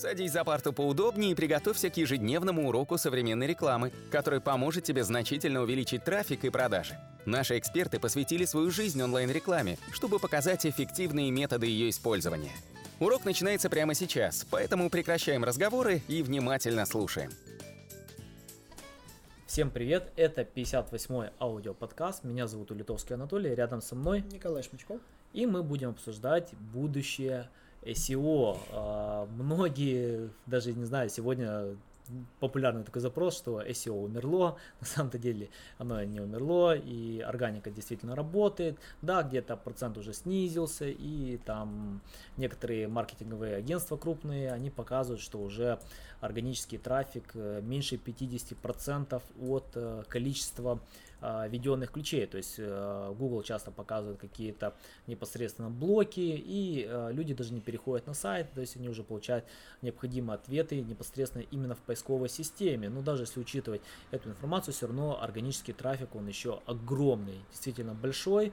Садись за парту поудобнее и приготовься к ежедневному уроку современной рекламы, который поможет тебе значительно увеличить трафик и продажи. Наши эксперты посвятили свою жизнь онлайн-рекламе, чтобы показать эффективные методы ее использования. Урок начинается прямо сейчас, поэтому прекращаем разговоры и внимательно слушаем. Всем привет, это 58-й аудиоподкаст, меня зовут Улитовский Анатолий, рядом со мной Николай Шмачков. И мы будем обсуждать будущее SEO. А, многие, даже не знаю, сегодня популярный такой запрос, что SEO умерло. На самом-то деле оно не умерло, и органика действительно работает. Да, где-то процент уже снизился, и там некоторые маркетинговые агентства крупные, они показывают, что уже органический трафик э, меньше 50% от э, количества введенных ключей. То есть э, Google часто показывает какие-то непосредственно блоки, и э, люди даже не переходят на сайт, то есть они уже получают необходимые ответы непосредственно именно в поисковой системе. Но даже если учитывать эту информацию, все равно органический трафик, он еще огромный, действительно большой.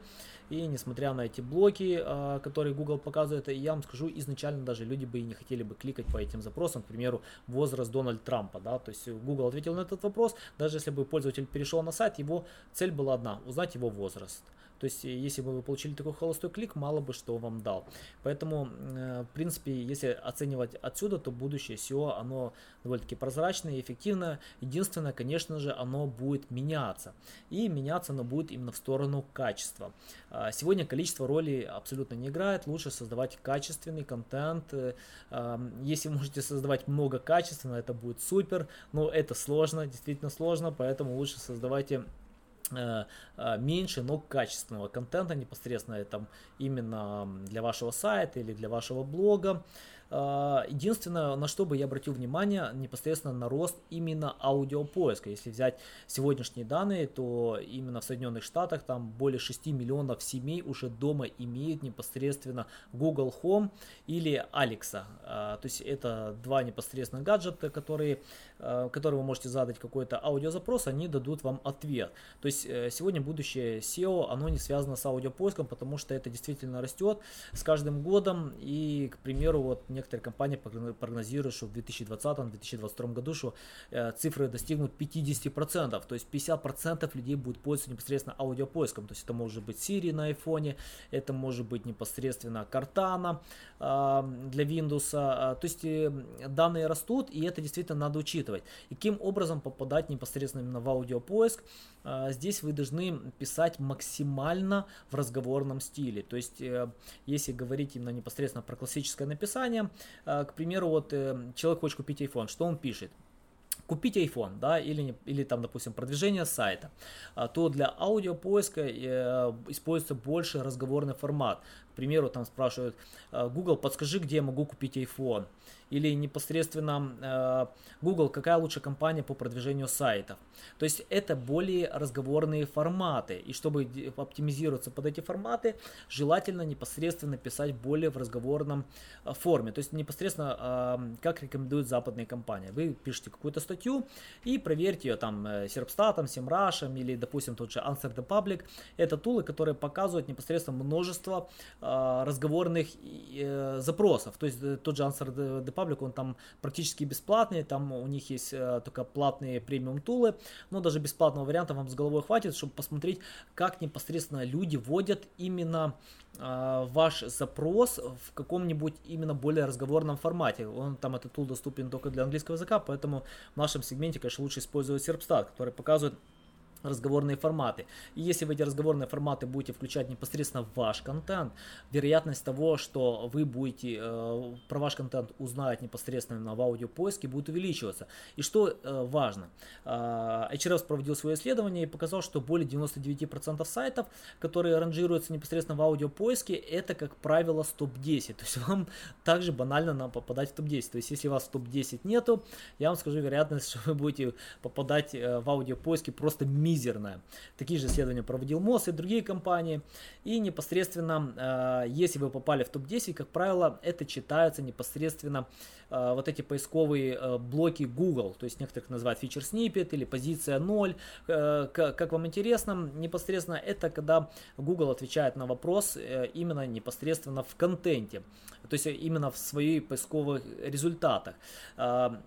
И несмотря на эти блоки, э, которые Google показывает, я вам скажу, изначально даже люди бы и не хотели бы кликать по этим запросам, к примеру, возраст Дональда Трампа. Да? То есть Google ответил на этот вопрос, даже если бы пользователь перешел на сайт, его цель была одна, узнать его возраст. То есть, э, если бы вы получили такой холостой клик, мало бы что вам дал. Поэтому, э, в принципе, если оценивать отсюда, то будущее SEO, оно довольно-таки прозрачное и эффективное. Единственное, конечно же, оно будет меняться. И меняться оно будет именно в сторону качества. А, сегодня количество ролей абсолютно не играет. Лучше создавать качественный контент. Э, если можете создавать много качественного, это будет супер. Но это сложно, действительно сложно. Поэтому лучше создавайте меньше, но качественного контента непосредственно там именно для вашего сайта или для вашего блога. Э, единственное, на что бы я обратил внимание, непосредственно на рост именно аудиопоиска. Если взять сегодняшние данные, то именно в Соединенных Штатах там более 6 миллионов семей уже дома имеют непосредственно Google Home или Alexa. То есть это два непосредственно гаджета, которые, которые вы можете задать какой-то аудиозапрос, они дадут вам ответ. То есть есть э, сегодня будущее SEO, оно не связано с аудиопоиском, потому что это действительно растет с каждым годом. И, к примеру, вот некоторые компании прогнозируют, что в 2020-2022 году что э, цифры достигнут 50%. То есть 50% людей будет пользоваться непосредственно аудиопоиском. То есть это может быть Siri на iPhone, это может быть непосредственно Cortana э, для Windows. То есть данные растут, и это действительно надо учитывать. И каким образом попадать непосредственно именно в аудиопоиск. Здесь вы должны писать максимально в разговорном стиле. То есть, э, если говорить именно непосредственно про классическое написание, э, к примеру, вот э, человек хочет купить iPhone, что он пишет? купить iPhone, да, или, или там, допустим, продвижение сайта, а, то для аудиопоиска э, используется больше разговорный формат. Примеру, там спрашивают, Google, подскажи, где я могу купить iPhone или непосредственно э, Google, какая лучшая компания по продвижению сайтов. То есть это более разговорные форматы. И чтобы оптимизироваться под эти форматы, желательно непосредственно писать более в разговорном э, форме. То есть непосредственно, э, как рекомендуют западные компании. Вы пишете какую-то статью и проверьте ее там Serpstat, SEMrush или, допустим, тот же Answer the Public. Это тулы, которые показывают непосредственно множество разговорных запросов. То есть тот же Answer the Public, он там практически бесплатный, там у них есть э, только платные премиум тулы, но даже бесплатного варианта вам с головой хватит, чтобы посмотреть, как непосредственно люди вводят именно э, ваш запрос в каком-нибудь именно более разговорном формате. Он там этот тул доступен только для английского языка, поэтому в нашем сегменте, конечно, лучше использовать Serpstat, который показывает разговорные форматы. И если вы эти разговорные форматы будете включать непосредственно в ваш контент, вероятность того, что вы будете э, про ваш контент узнать непосредственно в аудиопоиске, будет увеличиваться. И что э, важно, э, HRS проводил свое исследование и показал, что более 99% сайтов, которые ранжируются непосредственно в аудиопоиске, это, как правило, топ-10. То есть вам также банально нам попадать в топ-10. То есть если у вас в топ-10 нету, я вам скажу вероятность, что вы будете попадать э, в аудиопоиске просто мизерная. Такие же исследования проводил МОЗ и другие компании. И непосредственно, если вы попали в топ-10, как правило, это читается непосредственно вот эти поисковые блоки Google. То есть некоторых называют feature snippet или позиция 0. Как вам интересно, непосредственно это когда Google отвечает на вопрос именно непосредственно в контенте то есть именно в своих поисковых результатах.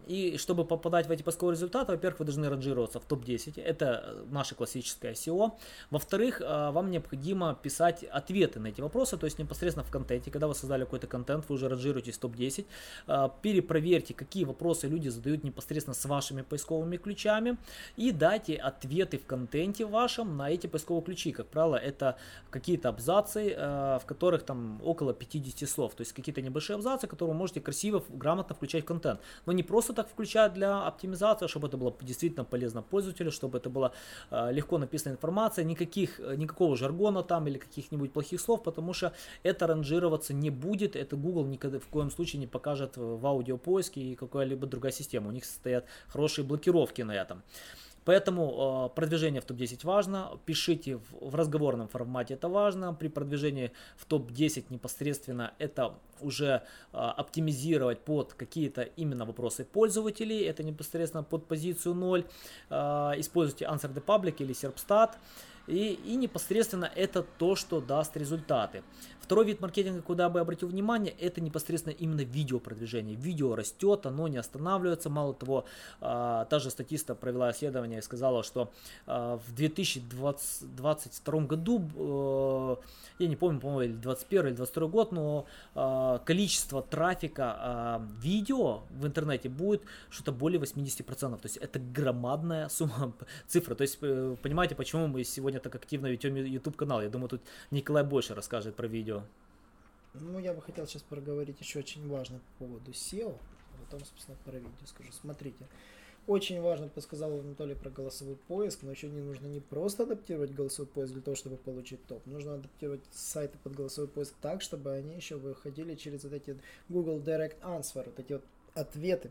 И чтобы попадать в эти поисковые результаты, во-первых, вы должны ранжироваться в топ-10, это наше классическое SEO. Во-вторых, а, вам необходимо писать ответы на эти вопросы, то есть непосредственно в контенте, когда вы создали какой-то контент, вы уже ранжируетесь в топ-10, а, перепроверьте, какие вопросы люди задают непосредственно с вашими поисковыми ключами и дайте ответы в контенте вашем на эти поисковые ключи. Как правило, это какие-то абзацы, в которых там около 50 слов, то есть какие какие-то небольшие абзацы, которые вы можете красиво, грамотно включать в контент. Но не просто так включать для оптимизации, а чтобы это было действительно полезно пользователю, чтобы это была э, легко написанная информация, никаких, э, никакого жаргона там или каких-нибудь плохих слов, потому что это ранжироваться не будет, это Google никогда в коем случае не покажет в аудиопоиске и какая-либо другая система. У них стоят хорошие блокировки на этом. Поэтому э, продвижение в топ-10 важно. Пишите в, в разговорном формате, это важно. При продвижении в топ-10 непосредственно это уже э, оптимизировать под какие-то именно вопросы пользователей. Это непосредственно под позицию 0. Э, используйте Answer the Public или Serpstat. И, и непосредственно это то, что даст результаты. Второй вид маркетинга, куда бы я обратил внимание, это непосредственно именно видеопродвижение. Видео растет, оно не останавливается. Мало того, а, та же статиста провела исследование и сказала, что а, в 2022 году, э, я не помню, по-моему, или 21 или 22 год, но а, количество трафика видео в интернете будет что-то более 80%. То есть это громадная сумма, цифра. То есть э, понимаете, почему мы сегодня так активно ведем YouTube канал. Я думаю, тут Николай больше расскажет про видео. Ну, я бы хотел сейчас проговорить еще очень важно по поводу SEO, а потом, собственно, про видео скажу. Смотрите, очень важно, подсказал Анатолий про голосовой поиск, но еще не нужно не просто адаптировать голосовой поиск для того, чтобы получить топ. Нужно адаптировать сайты под голосовой поиск так, чтобы они еще выходили через вот эти Google Direct Answer, вот эти вот ответы,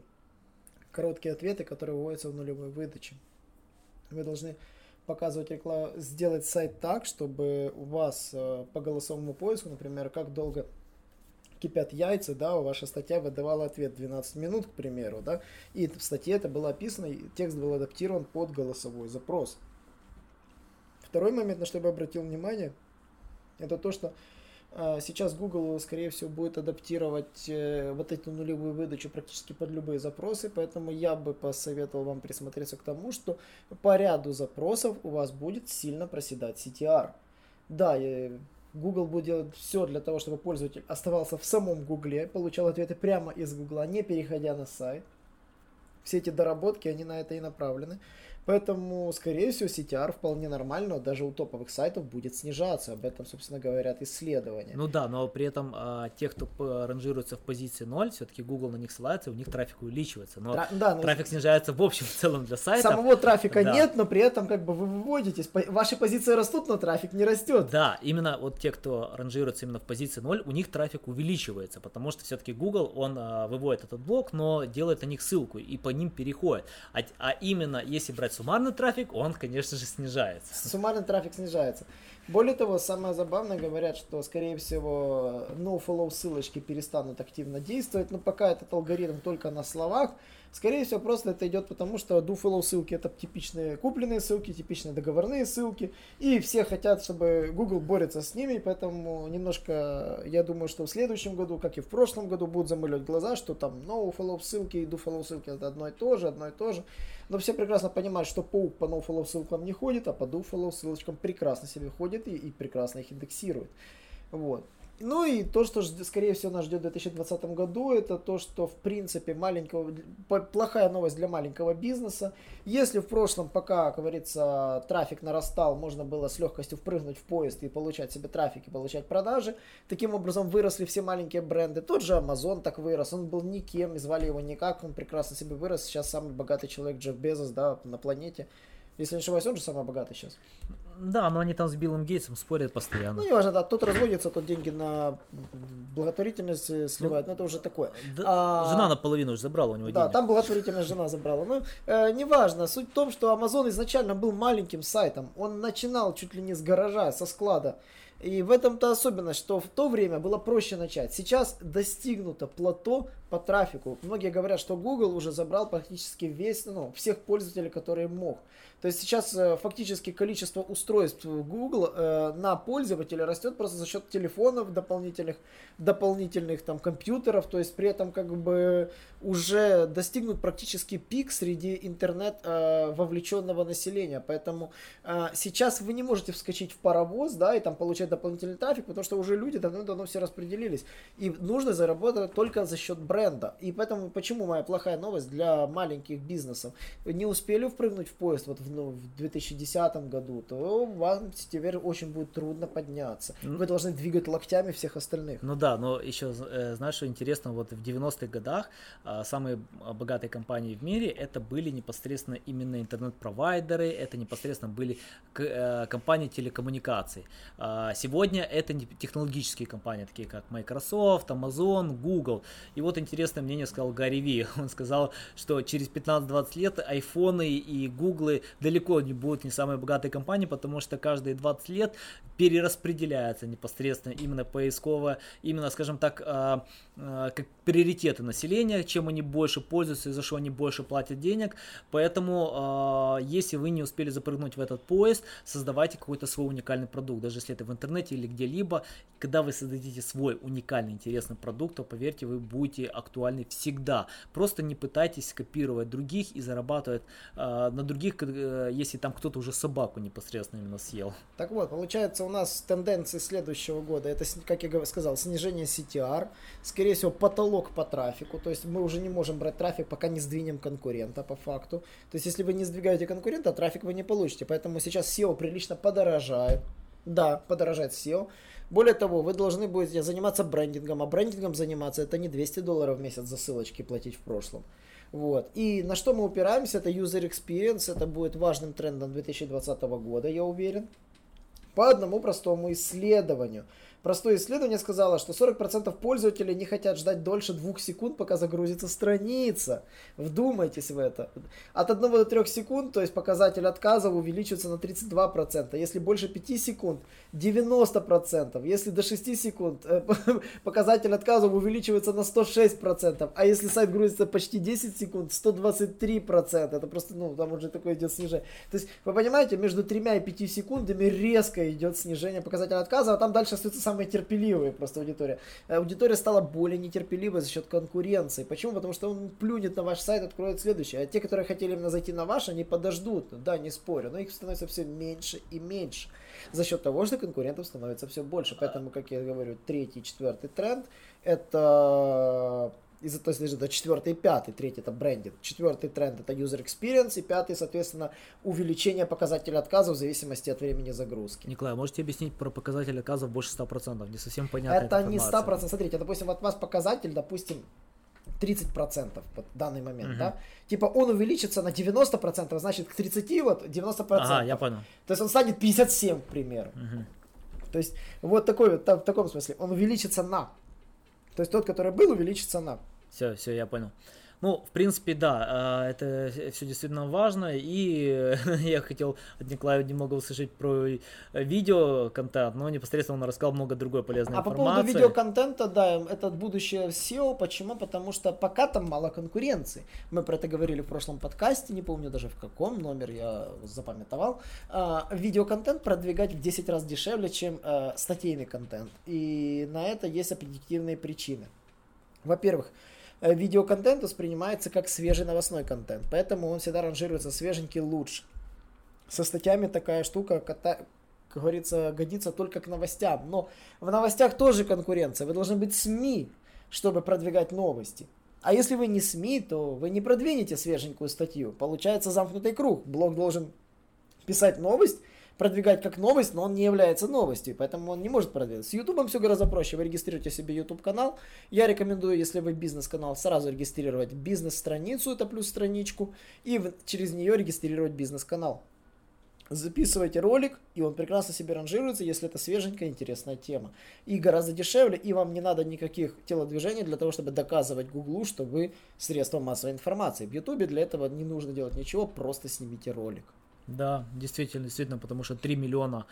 короткие ответы, которые выводятся в нулевой выдаче. Вы должны показывать рекламу, сделать сайт так, чтобы у вас э, по голосовому поиску, например, как долго кипят яйца, да, ваша статья выдавала ответ 12 минут, к примеру, да, и в статье это было описано, и текст был адаптирован под голосовой запрос. Второй момент, на что я бы обратил внимание, это то, что сейчас Google, скорее всего, будет адаптировать э, вот эту нулевую выдачу практически под любые запросы, поэтому я бы посоветовал вам присмотреться к тому, что по ряду запросов у вас будет сильно проседать CTR. Да, Google будет делать все для того, чтобы пользователь оставался в самом Google, получал ответы прямо из Google, не переходя на сайт. Все эти доработки, они на это и направлены. Поэтому, скорее всего, CTR вполне нормально, даже у топовых сайтов будет снижаться. Об этом, собственно, говорят исследования. Ну да, но при этом а, те, кто ранжируется в позиции 0, все-таки Google на них ссылается, у них трафик увеличивается. Но Тра- да, но... трафик снижается в общем в целом для сайта. Самого трафика да. нет, но при этом как бы вы выводитесь. Ваши позиции растут, но трафик не растет. Да, именно вот те, кто ранжируется именно в позиции 0, у них трафик увеличивается, потому что все-таки Google, он а, выводит этот блок, но делает на них ссылку и по ним переходит. А, а именно, если брать суммарный трафик, он, конечно же, снижается. Суммарный трафик снижается. Более того, самое забавное, говорят, что, скорее всего, no-follow ссылочки перестанут активно действовать, но пока этот алгоритм только на словах, Скорее всего, просто это идет потому, что do follow ссылки это типичные купленные ссылки, типичные договорные ссылки, и все хотят, чтобы Google борется с ними, поэтому немножко, я думаю, что в следующем году, как и в прошлом году, будут замыливать глаза, что там no follow ссылки и do follow ссылки это одно и то же, одно и то же. Но все прекрасно понимают, что паук по no follow ссылкам не ходит, а по do follow ссылочкам прекрасно себе ходит и, и прекрасно их индексирует. Вот. Ну и то, что, скорее всего, нас ждет в 2020 году, это то, что, в принципе, маленького, плохая новость для маленького бизнеса. Если в прошлом, пока, как говорится, трафик нарастал, можно было с легкостью впрыгнуть в поезд и получать себе трафик и получать продажи, таким образом выросли все маленькие бренды. Тот же Amazon так вырос, он был никем, и звали его никак, он прекрасно себе вырос. Сейчас самый богатый человек Джефф Безос, да, на планете Если не ошибаюсь, он же самый богатый сейчас. Да, но они там с Биллом Гейтсом спорят постоянно. Ну, неважно, да, тот разводится, тот деньги на благотворительность э, сливает, но это уже такое. Да, А, Жена наполовину уже забрала у него Да, денег. там благотворительная жена забрала. Ну, э, неважно. Суть в том, что Amazon изначально был маленьким сайтом. Он начинал чуть ли не с гаража, со склада. И в этом-то особенность, что в то время было проще начать. Сейчас достигнуто плато по трафику. Многие говорят, что Google уже забрал практически весь, ну, всех пользователей, которые мог. То есть сейчас э, фактически количество устройств Google э, на пользователя растет просто за счет телефонов дополнительных, дополнительных там компьютеров. То есть при этом как бы уже достигнут практически пик среди интернет э, вовлеченного населения. Поэтому э, сейчас вы не можете вскочить в паровоз, да, и там получать дополнительный трафик, потому что уже люди давно-давно все распределились. И нужно заработать только за счет бренда. И поэтому, почему моя плохая новость для маленьких бизнесов? Не успели впрыгнуть в поезд вот в, ну, в 2010 году, то вам теперь очень будет трудно подняться. Ну. Вы должны двигать локтями всех остальных. Ну да, но еще, э, знаешь, что интересно, вот в 90-х годах а, самые богатые компании в мире это были непосредственно именно интернет-провайдеры, это непосредственно были э, компании телекоммуникаций. А, Сегодня это технологические компании, такие как Microsoft, Amazon, Google. И вот интересное мнение сказал Гарри Ви. Он сказал, что через 15-20 лет айфоны и гуглы далеко не будут не самые богатые компании, потому что каждые 20 лет перераспределяется непосредственно именно поисково, именно, скажем так, а, а, как приоритеты населения, чем они больше пользуются и за что они больше платят денег. Поэтому, а, если вы не успели запрыгнуть в этот поезд, создавайте какой-то свой уникальный продукт, даже если это в интернете или где-либо. Когда вы создадите свой уникальный, интересный продукт, то поверьте, вы будете актуальны всегда. Просто не пытайтесь копировать других и зарабатывать а, на других, э, если там кто-то уже собаку непосредственно именно съел. Так вот, получается, у нас тенденции следующего года, это, как я сказал, снижение CTR, скорее всего, потолок по трафику, то есть мы уже не можем брать трафик, пока не сдвинем конкурента по факту. То есть, если вы не сдвигаете конкурента, трафик вы не получите, поэтому сейчас SEO прилично подорожает. Да, подорожает SEO. Более того, вы должны будете заниматься брендингом, а брендингом заниматься это не 200 долларов в месяц за ссылочки платить в прошлом. Вот. И на что мы упираемся, это user experience, это будет важным трендом 2020 года, я уверен. По одному простому исследованию. Простое исследование сказало, что 40% пользователей не хотят ждать дольше двух секунд, пока загрузится страница. Вдумайтесь в это. От 1 до 3 секунд, то есть показатель отказов увеличивается на 32%. Если больше 5 секунд, 90%. Если до 6 секунд, э, показатель отказов увеличивается на 106%. А если сайт грузится почти 10 секунд, 123%. Это просто, ну, там уже такое идет снижение. То есть, вы понимаете, между 3 и 5 секундами резко идет снижение показателя отказа, а там дальше остаются самые терпеливые просто аудитория. Э, Аудитория стала более нетерпеливой за счет конкуренции. Почему? Потому что он плюнет на ваш сайт, откроет следующий. А те, которые хотели именно зайти на ваш, они подождут. Да, не спорю, но их становится все меньше и меньше. За счет того, что конкурентов становится все больше. Поэтому, как я говорю, третий, четвертый тренд это из-за то есть до четвертый и пятый, третий это брендинг, четвертый тренд это user experience и пятый, соответственно, увеличение показателя отказов в зависимости от времени загрузки. Николай, можете объяснить про показатель отказов больше 100%? Не совсем понятно. это не 100%. Смотрите, допустим, от вас показатель, допустим, 30% вот в данный момент, Мгм. да? Типа он увеличится на 90%, значит к 30 вот 90%. Ага, я понял. То есть он станет 57, к примеру. Мгм. То есть вот такой вот, в таком смысле, он увеличится на. То есть тот, который был, увеличится на. Все, все, я понял. Ну, в принципе, да, а, это все действительно важно, и я хотел от Николая немного услышать про э, видео-контент, но непосредственно он рассказал много другой полезной А по информации. поводу видеоконтента, да, это будущее SEO. Почему? Потому что пока там мало конкуренции. Мы про это говорили в прошлом подкасте, не помню даже в каком номер я запамятовал. А, видеоконтент продвигать в 10 раз дешевле, чем а, статейный контент. И на это есть объективные причины. Во-первых, э, видеоконтент воспринимается как свежий новостной контент, поэтому он всегда ранжируется свеженький лучше. Со статьями такая штука, как говорится, годится только к новостям. Но в новостях тоже конкуренция. Вы должны быть СМИ, чтобы продвигать новости. А если вы не СМИ, то вы не продвинете свеженькую статью. Получается замкнутый круг. Блог должен писать новость, продвигать как новость, но он не является новостью, поэтому он не может продвигать. С Ютубом все гораздо проще. Вы регистрируете себе YouTube канал. Я рекомендую, если вы бизнес-канал, сразу регистрировать бизнес-страницу, это плюс страничку, и через нее регистрировать бизнес-канал. записываете ролик, и он прекрасно себе ранжируется, если это свеженькая, интересная тема. И гораздо дешевле, и вам не надо никаких телодвижений для того, чтобы доказывать Гуглу, что вы средство массовой информации. В Ютубе для этого не нужно делать ничего, просто снимите ролик. Да, действительно, действительно, потому что 3 миллиона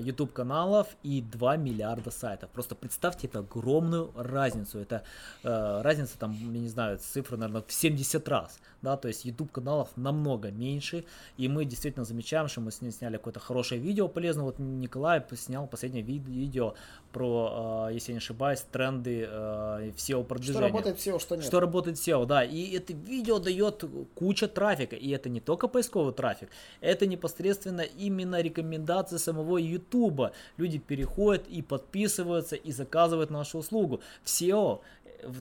YouTube каналов и 2 миллиарда сайтов. Просто представьте это огромную разницу. Это э, разница там, я не знаю, цифра, наверное, в 70 раз. Да, то есть YouTube каналов намного меньше. И мы действительно замечаем, что мы с ним сняли какое-то хорошее видео полезное. Вот Николай снял последнее видео про, э, если я не ошибаюсь, тренды э, в SEO-продвижения. Что работает SEO, что нет. Что работает SEO, да. И это видео дает куча трафика. И это не только поисковый трафик, это непосредственно именно рекомендации самого YouTube. Люди переходят и подписываются и заказывают нашу услугу. В SEO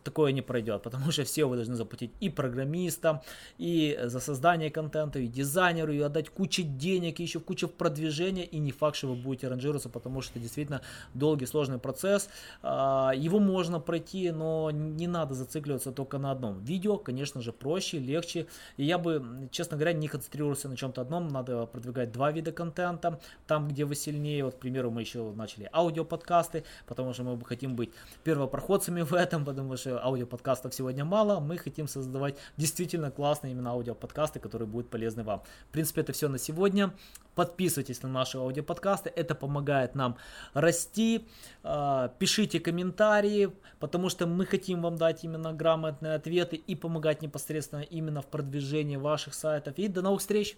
такое не пройдет, потому что все вы должны заплатить и программистам, и за создание контента, и дизайнеру, и отдать кучу денег, и еще кучу продвижения, и не факт, что вы будете ранжироваться, потому что это действительно долгий, сложный процесс. А, его можно пройти, но не надо зацикливаться только на одном. Видео, конечно же, проще, легче, и я бы, честно говоря, не концентрировался на чем-то одном, надо продвигать два вида контента, там, где вы сильнее, вот, к примеру, мы еще начали аудиоподкасты, потому что мы хотим быть первопроходцами в этом, потому что аудиоподкастов сегодня мало, мы хотим создавать действительно классные именно аудиоподкасты, которые будут полезны вам. В принципе, это все на сегодня. Подписывайтесь на наши аудиоподкасты, это помогает нам расти. А, пишите комментарии, потому что мы хотим вам дать именно грамотные ответы и помогать непосредственно именно в продвижении ваших сайтов. И до новых встреч!